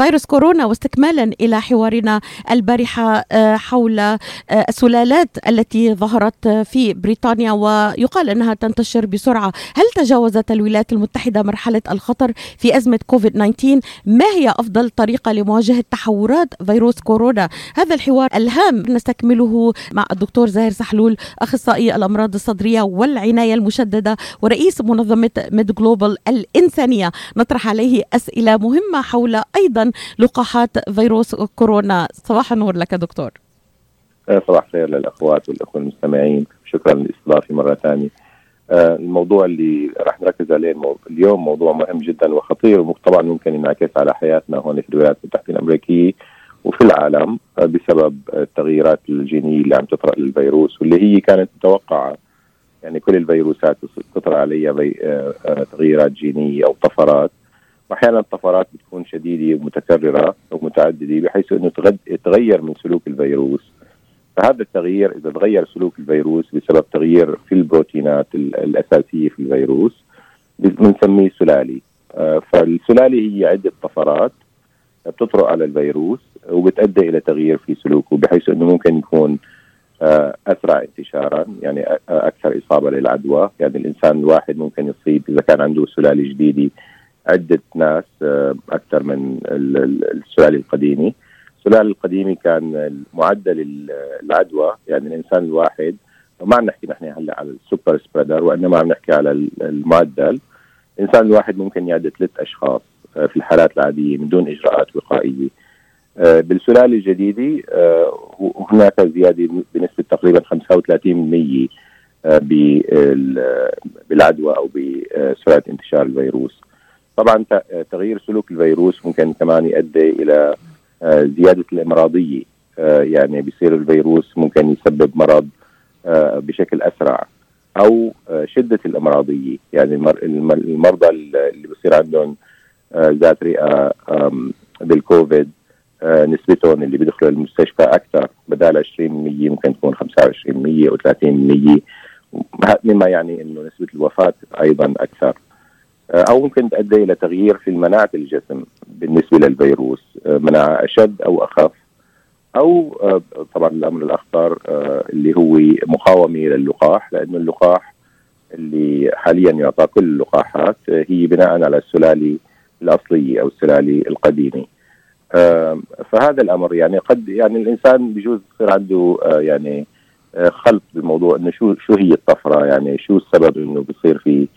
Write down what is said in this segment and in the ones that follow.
فيروس كورونا واستكمالا إلى حوارنا البارحة آه، حول آه، السلالات التي ظهرت في بريطانيا ويقال أنها تنتشر بسرعة. هل تجاوزت الولايات المتحدة مرحلة الخطر في أزمة كوفيد 19 ما هي أفضل طريقة لمواجهة تحورات فيروس كورونا؟ هذا الحوار الهام نستكمله مع الدكتور زاهر سحلول أخصائي الأمراض الصدرية والعناية المشددة ورئيس منظمة ميد جلوبال الإنسانية. نطرح عليه أسئلة مهمة حول لقاحات فيروس كورونا. صباح النور لك دكتور. آه، صباح الخير للأخوات والأخوة المستمعين. شكرا لاستضافتي مرة ثانية. آه، الموضوع اللي راح نركز عليه اليوم موضوع مهم جدا وخطير وطبعا ممكن ينعكس على حياتنا هون في الولايات المتحدة الأمريكية وفي العالم آه، بسبب التغييرات الجينية اللي عم تطرأ للفيروس واللي هي كانت متوقعة. يعني كل الفيروسات تطرأ عليها تغييرات جينية أو طفرات. واحيانا الطفرات بتكون شديدة ومتكررة أو متعددة بحيث إنه تغير من سلوك الفيروس. فهذا التغيير إذا تغير سلوك الفيروس بسبب تغيير في البروتينات الأساسية في الفيروس بنسميه سلالي آه، فالسلالي هي عدة طفرات بتطرق على الفيروس وبتؤدي إلى تغيير في سلوكه بحيث إنه ممكن يكون آه، أسرع انتشارا يعني أكثر إصابة للعدوى. يعني الإنسان الواحد ممكن يصيب إذا كان عنده سلاله جديدة عدة ناس آه، أكثر من السلاله القديمة. السلاله القديمة كان معدل العدوى يعني الإنسان الواحد. ما عم نحكي نحن هلأ على السوبر سبريدر وإنما عم نحكي على المعدل. الإنسان الواحد ممكن يعدي ثلاث أشخاص آه، في الحالات العادية من دون إجراءات وقائية. آه، بالسلاله الجديدة هناك زيادة بنسبة تقريبا 35% بالعدوى أو بسرعة انتشار الفيروس. طبعا تغيير سلوك الفيروس ممكن كمان يؤدي إلى آه، زيادة الإمراضية. آه، يعني بيصير الفيروس ممكن يسبب مرض آه، بشكل أسرع أو شدة الإمراضية. يعني المرضى اللي بصير عندهم ذات رئة بالكوفيد نسبتهم اللي بيدخلوا المستشفى أكثر بدال 20% ممكن تكون 25% أو 30% مما يعني إنه نسبة الوفاة أيضا أكثر. أو ممكن تؤدي إلى تغيير في مناعه الجسم بالنسبة للفيروس آه، مناعة أشد أو أخف أو آه، طبعا الأمر الأخطر آه، اللي هو مقاومة للقاح لأنه اللقاح اللي حاليا يعطى كل اللقاحات هي بناء على السلالة الأصلية أو السلالة القديمة. فهذا الأمر يعني قد يعني الإنسان بجوز يصير عنده يعني خلط بالموضوع إنه شو شو هي الطفرة يعني شو السبب إنه بصير في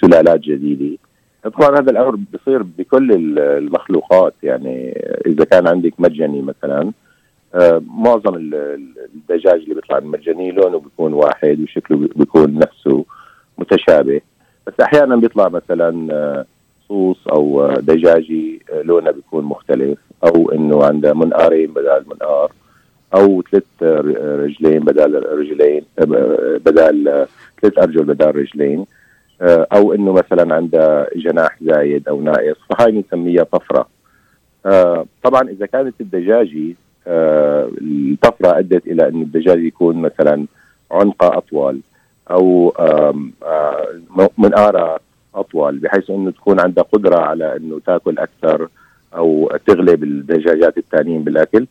سلالات جديدة. طبعا هذا الأمر بيصير بكل المخلوقات يعني إذا كان عندك مجاني مثلا آه، معظم الدجاج اللي بيطلع المجاني لونه بيكون واحد وشكله بيكون نفسه متشابه. بس أحيانا بيطلع مثلا آه، صوص أو دجاجي آه، لونه بيكون مختلف أو إنه عنده منقارين بدل منقار. أو ثلاث رجلين بدل رجلين بدل ثلاث أرجل بدل رجلين. أو إنه مثلا عنده جناح زايد أو ناقص فهاي بنسميها طفرة. طبعا إذا كانت الدجاجه الطفرة أدت إلى انه الدجاج يكون مثلا عنقة أطول أو منقاره أطول بحيث إنه تكون عندها قدرة على إنه تأكل أكثر أو تغلب الدجاجات الثانيين بالأكل.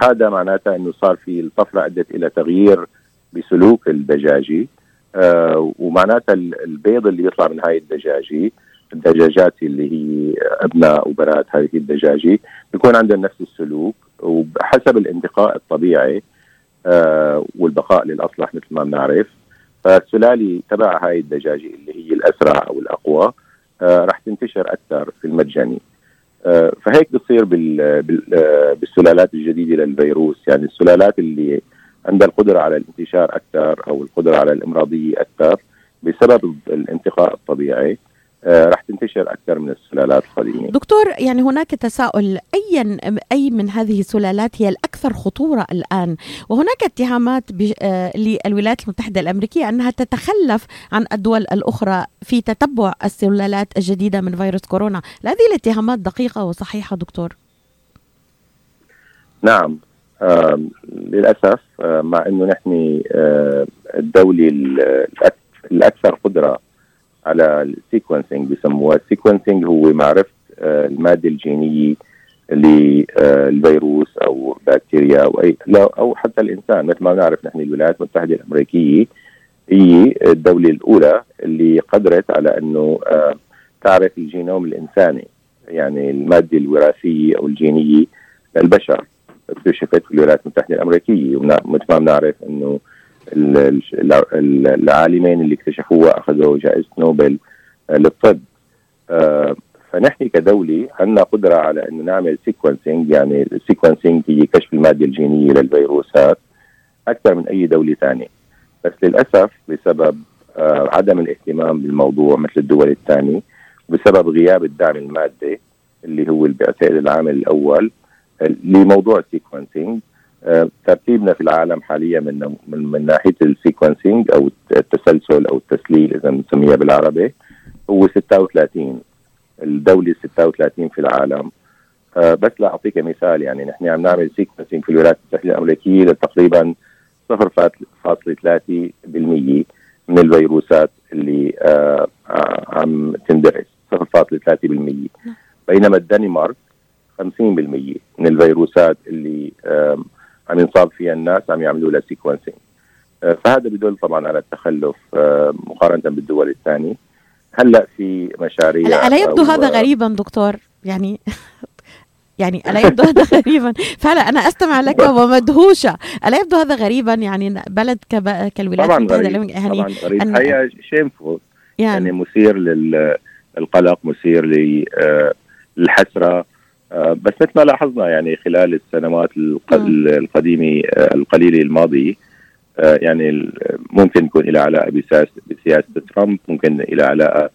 فهذا معناته إنه صار في الطفرة أدت إلى تغيير بسلوك الدجاجه آه ومعناتها البيض اللي يطلع من هاي الدجاجه الدجاجات اللي هي أبناء وبنات هذه الدجاجه بيكون عندهم نفس السلوك وحسب الانتقاء الطبيعي آه والبقاء للأصلح مثل ما بنعرف. فالسلاله تبع هاي الدجاجه اللي هي الأسرع أو الأقوى آه راح تنتشر أكثر في المجاني. فهيك بصير بال بالسلالات الجديدة للفيروس. يعني السلالات اللي عندها القدرة على الانتشار أكثر أو القدرة على الإمراضية أكثر بسبب الانتقاء الطبيعي آه راح تنتشر أكثر من السلالات القديمة. دكتور يعني هناك تساؤل أي أي من هذه السلالات هي الأكثر خطورة الآن وهناك اتهامات آه للولايات المتحدة الأمريكية أنها تتخلف عن الدول الأخرى في تتبع السلالات الجديدة من فيروس كورونا، هذه الاتهامات دقيقة وصحيحة دكتور؟ نعم للأسف مع إنه نحن الدولة الأكثر قدرة على ال sequencing بسموها. ال sequencing هو معرفة المادة الجينية للفيروس أو بكتيريا أو أي أو حتى الإنسان. مثل ما نعرف نحن الولايات المتحدة الأمريكية هي الدولة الأولى اللي قدرت على إنه تعرف الجينوم الإنساني يعني المادة الوراثية أو الجينية للبشر. اكتشفت في الولايات المتحدة الأمريكية. ومثل ما بنعرف إنه العالمين اللي اكتشفوها اخذوا جائزة نوبل للطب. آه، فنحن كدولة عندنا قدرة على إنه نعمل sequencing يعني ال sequencing هي كشف المادة الجينية للفيروسات أكثر من أي دولة ثانية بس للأسف بسبب آه، عدم الاهتمام بالموضوع مثل الدول الثانية بسبب غياب الدعم المادي اللي هو بيعتقد العامل الأول لموضوع ال sequencing آه، ترتيبنا في العالم حاليا من من, من ناحية ال sequencing أو التسلسل أو التسليل إذا بنسميها بالعربي هو 36 الدولة 36 في العالم. آه، بس لاعطيك مثال يعني نحن عم نعمل سيكونسينج في الولايات المتحدة الأمريكية لتقريبا 0.3% من الفيروسات اللي آه، عم تندرس 0.3% بينما الدنمارك 50% من الفيروسات اللي عم ينصاب فيها الناس عم يعملوا لها sequencing آه، فهذا بدل طبعا على التخلف آه، مقارنة بالدول الثانية. هلأ في مشاريع لا ألا يبدو هذا غريبا دكتور؟ يعني يعني ألا يبدو هذا غريبا؟ فعلا أنا أستمع لك ومدهوشة. ألا يبدو هذا غريبا؟ يعني بلد كالولايات المتحدة يعني طبعا غريب. أن... هي shameful يعني, يعني مثير للقلق مثير للحسرة آه، بس مثل ما لاحظنا يعني خلال السنوات القديمة آه، القليلة الماضية آه، يعني ممكن يكون لها علاقة بسياسة ترامب ممكن لها علاقة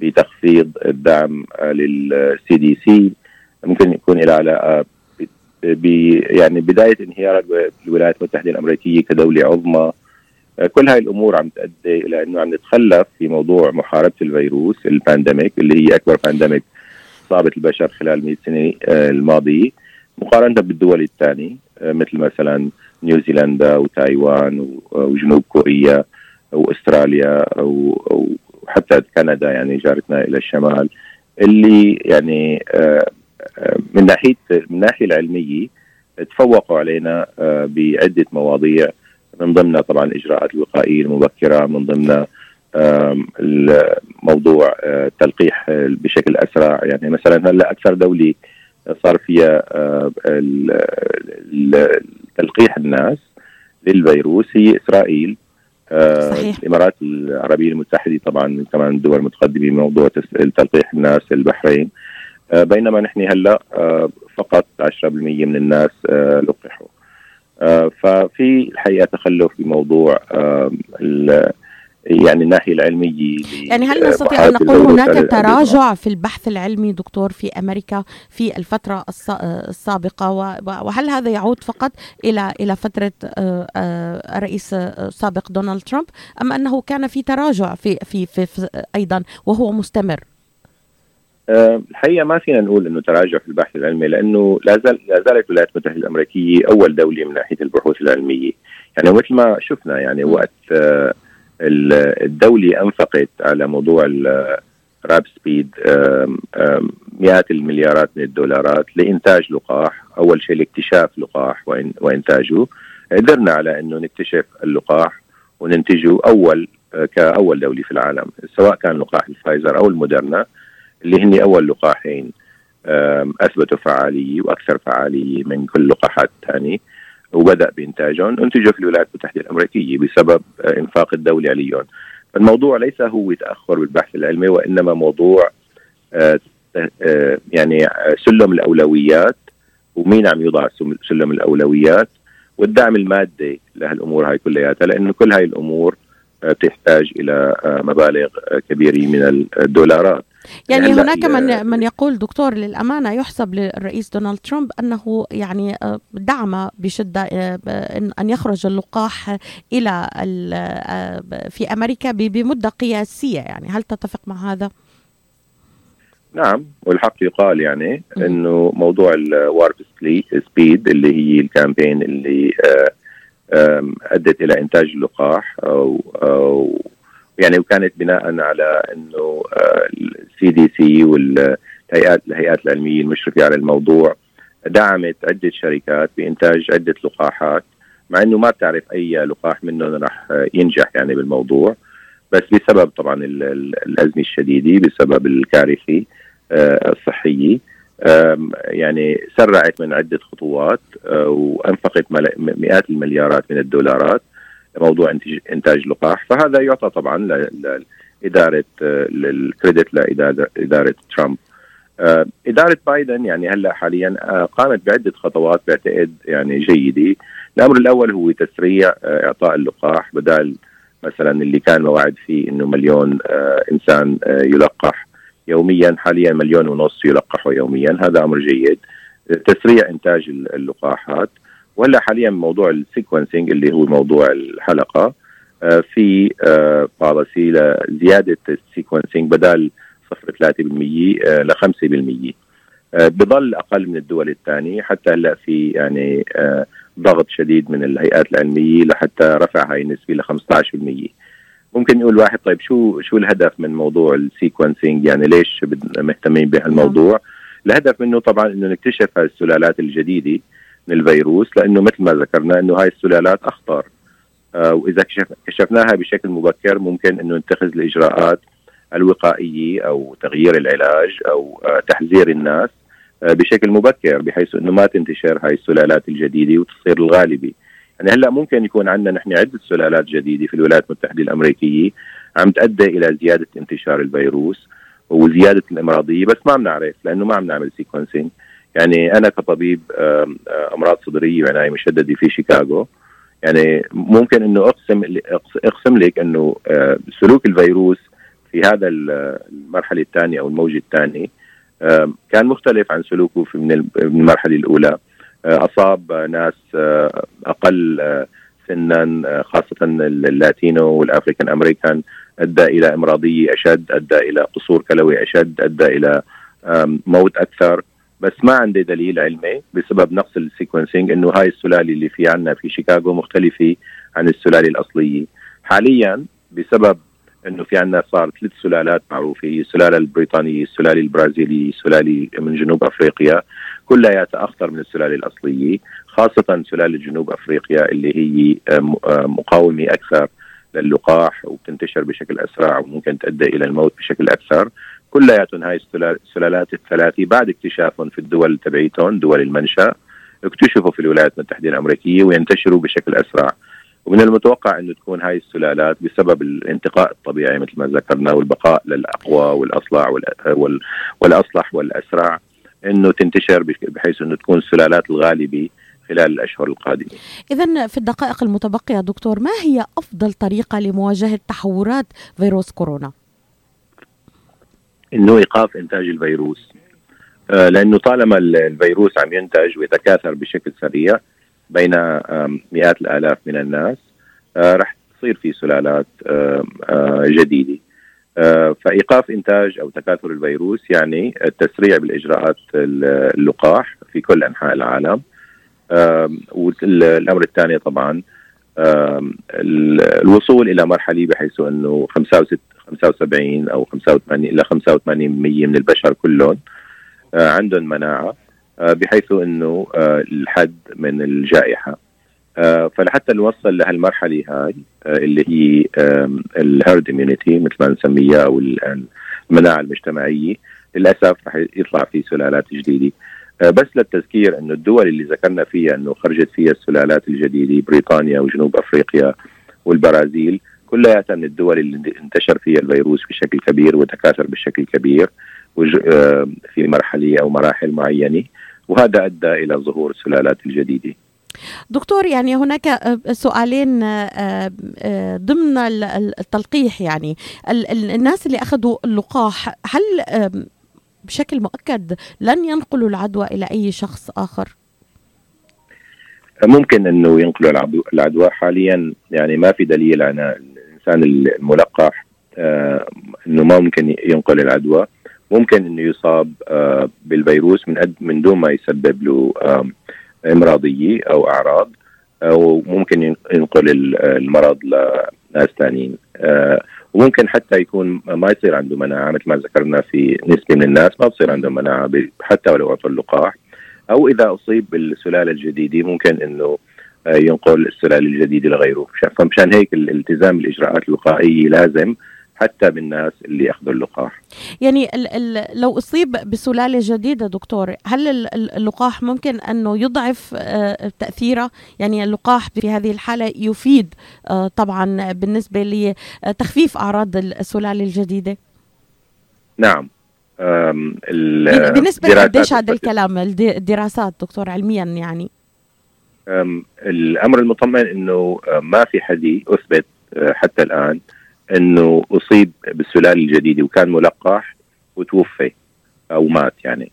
بتخفيض الدعم لل CDC ممكن يكون لها علاقة ب يعني بداية انهيار الولايات المتحدة الأمريكية كدولة عظمى. كل هاي الأمور عم تؤدي إلى إنه عم نتخلف في موضوع محاربة الفيروس ال pandemic اللي هي أكبر pandemic اصابت البشر خلال 100 سنة آه، الماضيه مقارنة بالدول الثانية آه، مثل مثلا نيوزيلندا وتايوان وجنوب كوريا وأستراليا أو حتى كندا يعني جارتنا إلى الشمال اللي يعني آه، من ناحيه من الناحيه العلمية تفوقوا علينا بعدة مواضيع من ضمنها طبعا الاجراءات الوقائية المبكرة من ضمنها الموضوع التلقيح آه، بشكل أسرع. يعني مثلا هلأ أكثر دولة صار فيها تلقيح الناس للفيروس هي إسرائيل. صحيح. الإمارات العربية المتحدة طبعا كمان دول متقدمة بموضوع تلقيح الناس البحرين بينما نحن هلأ فقط 10% من الناس لقحوا. ففي الحقيقة تخلف بموضوع يعني الناحية العلمية يعني هل نستطيع أن نقول هناك تراجع في البحث العلمي دكتور في أمريكا في الفترة السابقة؟ وهل هذا يعود فقط إلى إلى فترة آه، آه، الرئيس السابق دونالد ترامب أم أنه كان في تراجع في في, في, في أيضا وهو مستمر؟ آه، الحقيقة ما فينا نقول إنه تراجع في البحث العلمي لأنه لا زال لا زالت الولايات المتحدة الأمريكية أول دولة من ناحية البحوث العلمية، يعني مثل ما شفنا يعني وقت الدولة أنفقت على موضوع الراب سبيد مئات المليارات من الدولارات لإنتاج لقاح أول شيء لاكتشاف لقاح وإنتاجه. قدرنا على أنه نكتشف اللقاح وننتجه أول آه، كأول دولة في العالم سواء كان لقاح الفايزر أو المودرنا اللي هن أول لقاحين أثبتوا فعالية وأكثر فعالية من كل اللقاحات الثانية وبدأ بإنتاجهم انتجوا في الولايات المتحدة الأمريكية بسبب إنفاق الدولة عليهم. الموضوع ليس هو تاخر بالبحث العلمي وإنما موضوع آه، آه، يعني سلم الأولويات ومين عم يوضع سلم الأولويات والدعم المادي لهالأمور هاي كلياتها لأنه كل هاي الأمور تحتاج إلى مبالغ كبيرة من الدولارات. يعني هناك من من يقول دكتور للأمانة يحسب للرئيس دونالد ترامب أنه يعني آه، دعم بشدة آه، ان يخرج اللقاح إلى آه، في أمريكا بمدة قياسية يعني. هل تتفق مع هذا؟ نعم والحق يقال يعني إنه موضوع ال Warp Speed اللي هي ال campaign اللي أدت إلى إنتاج اللقاح أو يعني وكانت بناء على إنه ال CDC الهيئات الهيئات العلمية المشرفة على الموضوع دعمت عدة شركات بإنتاج عدة لقاحات مع إنه ما بتعرف أي لقاح منهم راح ينجح يعني بالموضوع بس بسبب طبعا الأزمة الشديدة بسبب الكارثة آه، الصحية يعني سرعت من عدة خطوات آه، وأنفقت مئات المليارات من الدولارات. لموضوع إنتاج لقاح فهذا يعطى طبعا لإدارة آه، الكريدت لإدارة ترامب. إدارة بايدن يعني هلأ حاليا قامت بعدة خطوات بعتقد يعني جيدة، الأمر الأول هو تسريع إعطاء اللقاح بدال مثلا اللي كان موعد فيه إنه مليون آه آه يلقح يوميا حاليا مليون ونص يلقحوا يوميا هذا أمر جيد. تسريع إنتاج اللقاحات. ولا حاليا موضوع ال sequencing اللي هو موضوع الحلقة آه في policy آه لزياده ال sequencing بدل 0.3% آه ل 5% آه بضل أقل من الدول الثانية حتى هلأ في يعني آه ضغط شديد من الهيئات العلمية لحتى رفع هاي النسبة ل 15% ممكن يقول واحد طيب شو شو الهدف من موضوع ال sequencing يعني ليش مهتمين بهالموضوع؟ الهدف منه طبعا إنه نكتشف هاي السلالات الجديدة. من الفيروس لأنه مثل ما ذكرنا إنه هاي السلالات أخطر. آه وإذا كشف كشفناها بشكل مبكر ممكن إنه نتخذ الإجراءات الوقائية أو تغيير العلاج أو آه تحذير الناس آه، بشكل مبكر بحيث إنه ما تنتشر هاي السلالات الجديدة وتصير الغالبة. يعني هلأ ممكن يكون عندنا نحن عدة سلالات جديدة في الولايات المتحدة الأمريكية عم تؤدي إلى زيادة انتشار الفيروس وزيادة الأمراضية بس ما بنعرف لأنه ما عم نعمل sequencing يعني أنا كطبيب أمراض صدرية وعنايه مشددة في شيكاغو. يعني ممكن إنه أقسم أقسم لك إنه آه، سلوك الفيروس في هذا المرحلة الثانية أو الموجة الثانية كان مختلف عن سلوكه في من المرحلة الأولى. آه، أصاب ناس آه، أقل سنا خاصة ال Latino وال African American أدى إلى إمراضية أشد أدى إلى قصور كلوي أشد أدى إلى موت أكثر. بس ما عندي دليل علمي بسبب نقص ال sequencing إنه هاي السلاله اللي في عنا في شيكاغو مختلفة عن السلاله الأصلية. حاليا بسبب إنه في عندنا صار ثلاث سلالات معروفة السلالة البريطانية السلالة البرازيلية السلالة من جنوب أفريقيا كلها أخطر من السلالة الأصلية خاصة سلالة جنوب أفريقيا اللي هي مقاومة أكثر للقاح وبتنتشر بشكل أسرع وممكن تؤدي إلى الموت بشكل أكثر. كلياتهم هاي السلالات الثلاثه بعد اكتشافهم في الدول تبعيتهم دول المنشأ اكتشفوا في الولايات المتحدة الأمريكية وينتشروا بشكل أسرع ومن المتوقع إنه تكون هاي السلالات بسبب الانتقاء الطبيعي مثل ما ذكرنا والبقاء للأقوى والأصلع والأصلح والأسرع إنه تنتشر بحيث إنه تكون السلالات الغالبة خلال الأشهر القادمة. اذا في الدقائق المتبقية دكتور ما هي أفضل طريقة لمواجهة تحورات فيروس كورونا؟ إنه إيقاف إنتاج الفيروس. آه لأنه طالما الفيروس عم ينتج ويتكاثر بشكل سريع بين مئات الآلاف من الناس آه، رح تصير في سلالات آه، جديدة. فإيقاف إنتاج أو تكاثر الفيروس يعني التسريع بالإجراءات اللقاح في كل أنحاء العالم. والأمر الثاني طبعا الوصول إلى مرحلة بحيث إنه 75 أو 85 إلى 85% من البشر كلهم عندهم مناعة آه، بحيث إنه آه، الحد من الجائحة. آه، فلحتى نوصل لهالمرحلة هاي اللي هي الهيرد اميونيتي مثل ما نسميها أو المناعة المجتمعية للأسف رح يطلع في سلالات جديدة. بس للتذكير إنه الدول اللي ذكرنا فيها إنه خرجت فيها السلالات الجديدة بريطانيا وجنوب أفريقيا والبرازيل كلها من الدول اللي انتشر فيها الفيروس بشكل كبير وتكاثر بشكل كبير في مرحلة أو مراحل معينة وهذا أدى إلى ظهور السلالات الجديدة. دكتور يعني هناك آه، سؤالين آه، آه، ضمن التلقيح يعني. الناس اللي أخذوا اللقاح هل بشكل مؤكد لن ينقلوا العدوى إلى أي شخص آخر؟ ممكن إنه ينقلوا العدوى حاليا. يعني ما في دليل على الإنسان الملقح إنه ما ممكن ينقل العدوى. ممكن إنه يصاب آه، بالفيروس من من دون ما يسبب له إمراضية أو أعراض أو ممكن ينقل المرض لناس ثانيين آه، وممكن حتى يكون ما يصير عنده مناعة مثل ما ذكرنا في نسبة من الناس ما بصير عندهم مناعة حتى ولو اعطوا اللقاح أو إذا أصيب بالسلالة الجديدة ممكن إنه آه، ينقل السلاله الجديدة لغيره. فمشان هيك الالتزام بالاجراءات الوقائيه لازم حتى بالناس اللي أخذوا اللقاح. يعني ال ال لو أصيب بسلالة جديدة دكتور هل اللقاح ممكن أنه يضعف آه، تأثيره؟ يعني اللقاح في هذه الحالة يفيد آه، طبعا بالنسبة لتخفيف أعراض السلالة الجديدة؟ نعم. بالنسبة لقديش هذا الكلام الدراسات دكتور علميا يعني؟ الأمر المطمئن إنه ما في حديث اثبت آه، حتى الآن إنه أصيب بالسلالة الجديدة وكان ملقح وتوفي أو مات يعني.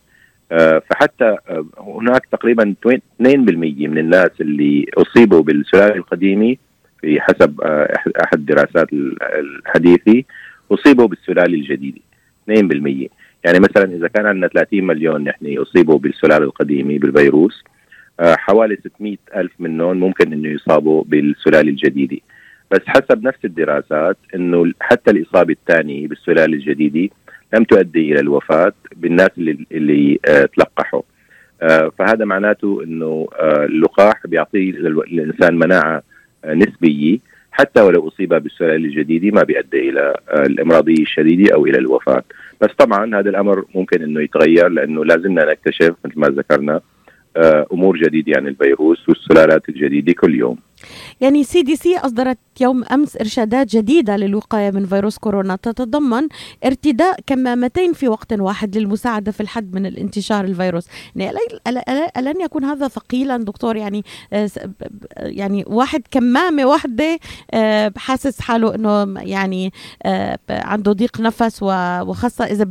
آه، فحتى هناك تقريبا 2% من الناس اللي أصيبوا بالسلالة القديمة في حسب أحد الدراسات الحديثه أصيبوا بالسلالة الجديدة 2% يعني مثلا إذا كان عندنا 30 مليون نحن أصيبوا بالسلالة القديمة بالفيروس حوالي 600 ألف منهم ممكن أنه يصابوا بالسلالة الجديدة. بس حسب نفس الدراسات أنه حتى الإصابة الثانية بالسلالة الجديدة لم تؤدي إلى الوفاة بالناس اللي, اللي آه تلقحوا. آه فهذا معناته أنه آه اللقاح بيعطي الإنسان مناعة آه نسبية حتى ولو أصيب بالسلالة الجديدة ما بيؤدي إلى آه الإمراضية الشديدة أو إلى الوفاة. بس طبعا هذا الأمر ممكن أنه يتغير لأنه لازمنا نكتشف مثل ما ذكرنا آه، أمور جديدة عن الفيروس والسلالات الجديدة كل يوم. يعني CDC أصدرت يوم أمس إرشادات جديدة للوقاية من فيروس كورونا. تتضمن ارتداء كمامتين في وقت واحد للمساعدة في الحد من الانتشار الفيروس، يعني ألن يكون هذا ثقيلا دكتور؟ يعني آه، يعني واحد كمامة واحدة آه، حاسس حاله إنه يعني عنده ضيق نفس وخاصة إذا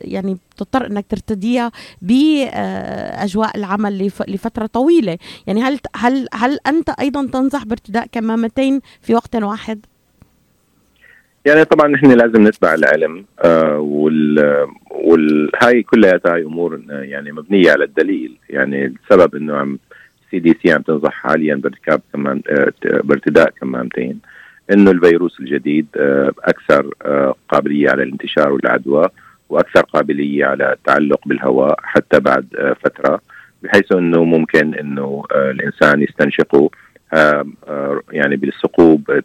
يعني بتضطر إنك ترتديها باجواء العمل لفترة طويلة. يعني هل هل هل أنت أيضا تنصح بارتداء كمامتين في وقت واحد؟ يعني طبعا نحن لازم نتبع العلم آه وال والهاي كلها هاي أمور يعني مبنية على الدليل. يعني السبب إنه عم CDC عم تنصح حاليا بارتكاب كمان آه بارتداء كمامتين. إنه الفيروس الجديد آه أكثر آه قابلية على الانتشار والعدوى. وأكثر قابلية على التعلق بالهواء حتى بعد آه، فترة بحيث إنه ممكن إنه آه، الإنسان يستنشقه آه، يعني بالثقوب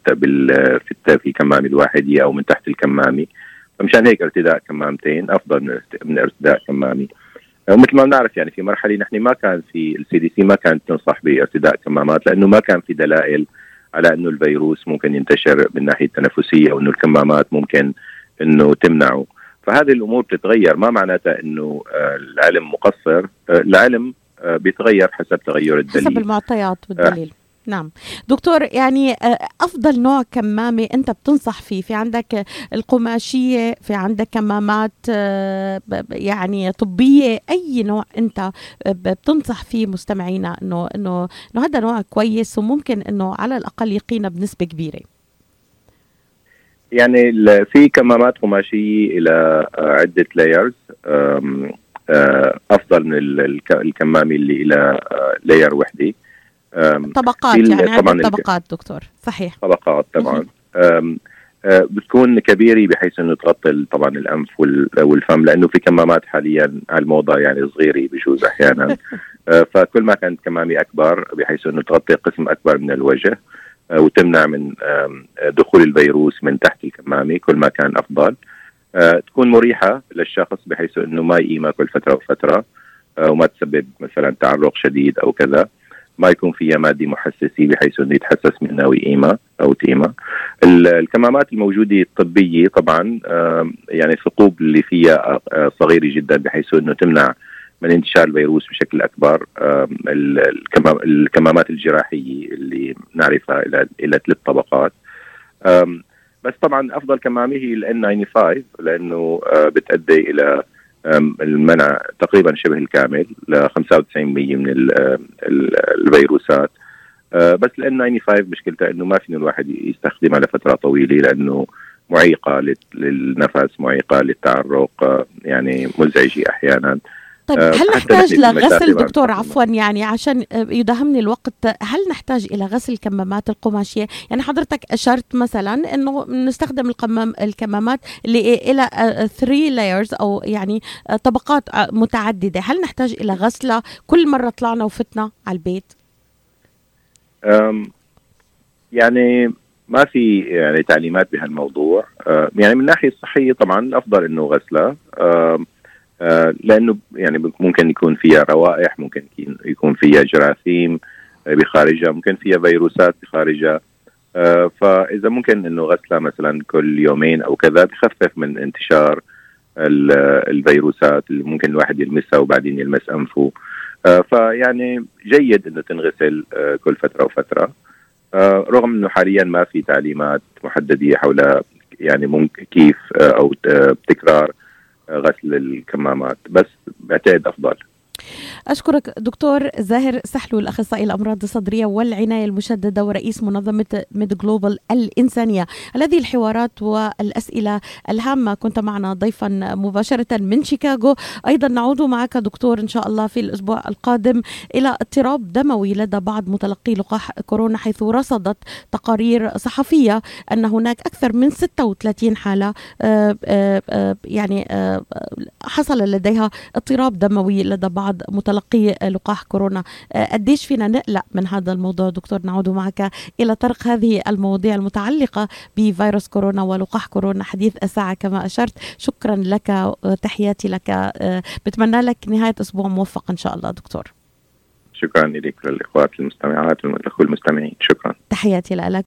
في الكمامه الواحده أو من تحت الكمامة. فمشان هيك ارتداء كمامتين أفضل من ارتداء كمامة. ومثل ما بنعرف يعني في مرحلة نحن ما كان في السي دي سي ما كانت تنصح بارتداء كمامات لأنه ما كان في دلائل على إنه الفيروس ممكن ينتشر من ناحية التنفسيه وإنه الكمامات ممكن إنه تمنعه. فهذه الأمور بتتغير. ما معناتها إنه آه، العلم مقصر. آه، العلم آه، بيتغير حسب تغير الدليل. حسب المعطيات والدليل. نعم. دكتور يعني أفضل نوع كمامة أنت بتنصح فيه؟ في عندك القماشية في عندك كمامات يعني طبية أي نوع أنت بتنصح فيه مستمعينا إنه إنه إنه هذا نوع كويس وممكن إنه على الأقل يقينا بنسبة كبيرة؟ يعني في كمامات قماشية إلى آه، عدة لايرز آه، أفضل من الكمامة اللي إلى لاير آه، وحدة. طبقات يعني عدة طبقات دكتور. صحيح. طبقات طبعا. بتكون كبيرة بحيث إنه تغطي طبعا الأنف والفم لأنه في كمامات حاليا على الموضة يعني صغيرة بجوز أحيانا. فكل ما كانت كمامة أكبر بحيث إنه تغطي قسم أكبر من الوجه. وتمنع من دخول الفيروس من تحت الكمامة كل ما كان أفضل. آه، تكون مريحة للشخص بحيث إنه ما يقيمها كل فتره وفترة آه، وما تسبب مثلا تعرق شديد أو كذا. ما يكون فيها مادة محسسة بحيث إنه يتحسس منها ويقيمها أو تقيمها. الكمامات الموجودة الطبية طبعا يعني الثقوب اللي فيها صغيرة جدا بحيث إنه تمنع من انتشار الفيروس بشكل أكبر الكمامات الجراحية اللي نعرفها إلى إلى ثلاث طبقات. بس طبعا أفضل كمامة هي الان 95 لأنه بتؤدي إلى المنع تقريبا شبه الكامل ل 95% من الفيروسات. بس الان 95 مشكلتها إنه ما فينا الواحد يستخدمها لفترة طويلة لأنه معيقة للنفس معيقة للتعرق يعني مزعجة أحيانا. طيب هل نحتاج لغسل دكتور عفوا يعني عشان يداهمني الوقت هل نحتاج إلى غسل الكمامات القماشية؟ يعني حضرتك أشرت مثلا إنه نستخدم الكمام الكمامات اللي إلى 3 لايرز أو يعني طبقات متعددة. هل نحتاج إلى غسلها كل مرة طلعنا وفتنا على البيت؟ يعني ما في يعني تعليمات بهالموضوع. يعني من الناحيه الصحيه طبعا الافضل إنه غسلة. آه، لأنه يعني ممكن يكون فيها روائح ممكن يكون فيها جراثيم بخارجها ممكن فيها فيروسات بخارجها. آه، فإذا ممكن إنه غسلها مثلا كل يومين أو كذا بخفف من انتشار الفيروسات اللي ممكن الواحد يلمسها وبعدين يلمس أنفه. آه، فيعني جيد إنه تنغسل كل فترة وفترة. رغم إنه حاليا ما في تعليمات محددة حول يعني ممكن كيف أو تكرار غسل الكمامات بس بعتقد أفضل. أشكرك دكتور زاهر سحلو الأخصائي الأمراض الصدرية والعناية المشددة ورئيس منظمة ميد جلوبال الإنسانية. هذه الحوارات والأسئلة الهامة كنت معنا ضيفا مباشرة من شيكاغو. أيضا نعود معك دكتور إن شاء الله في الأسبوع القادم إلى اضطراب دموي لدى بعض متلقي لقاح كورونا حيث رصدت تقارير صحفية أن هناك أكثر من 36 حالة آه، آه، آه، يعني حصل لديها اضطراب دموي لدى بعض متلقي لقاح كورونا. قديش فينا نقلق من هذا الموضوع؟ دكتور نعود معك إلى طرق هذه المواضيع المتعلقة بفيروس كورونا ولقاح كورونا. حديث الساعة كما أشرت. شكرا لك تحياتي لك. بتمنى لك نهاية أسبوع موفق إن شاء الله دكتور. شكرا لك للإخوات المستمعات والأخوة المستمعين شكرا. تحياتي لك.